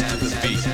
apathy.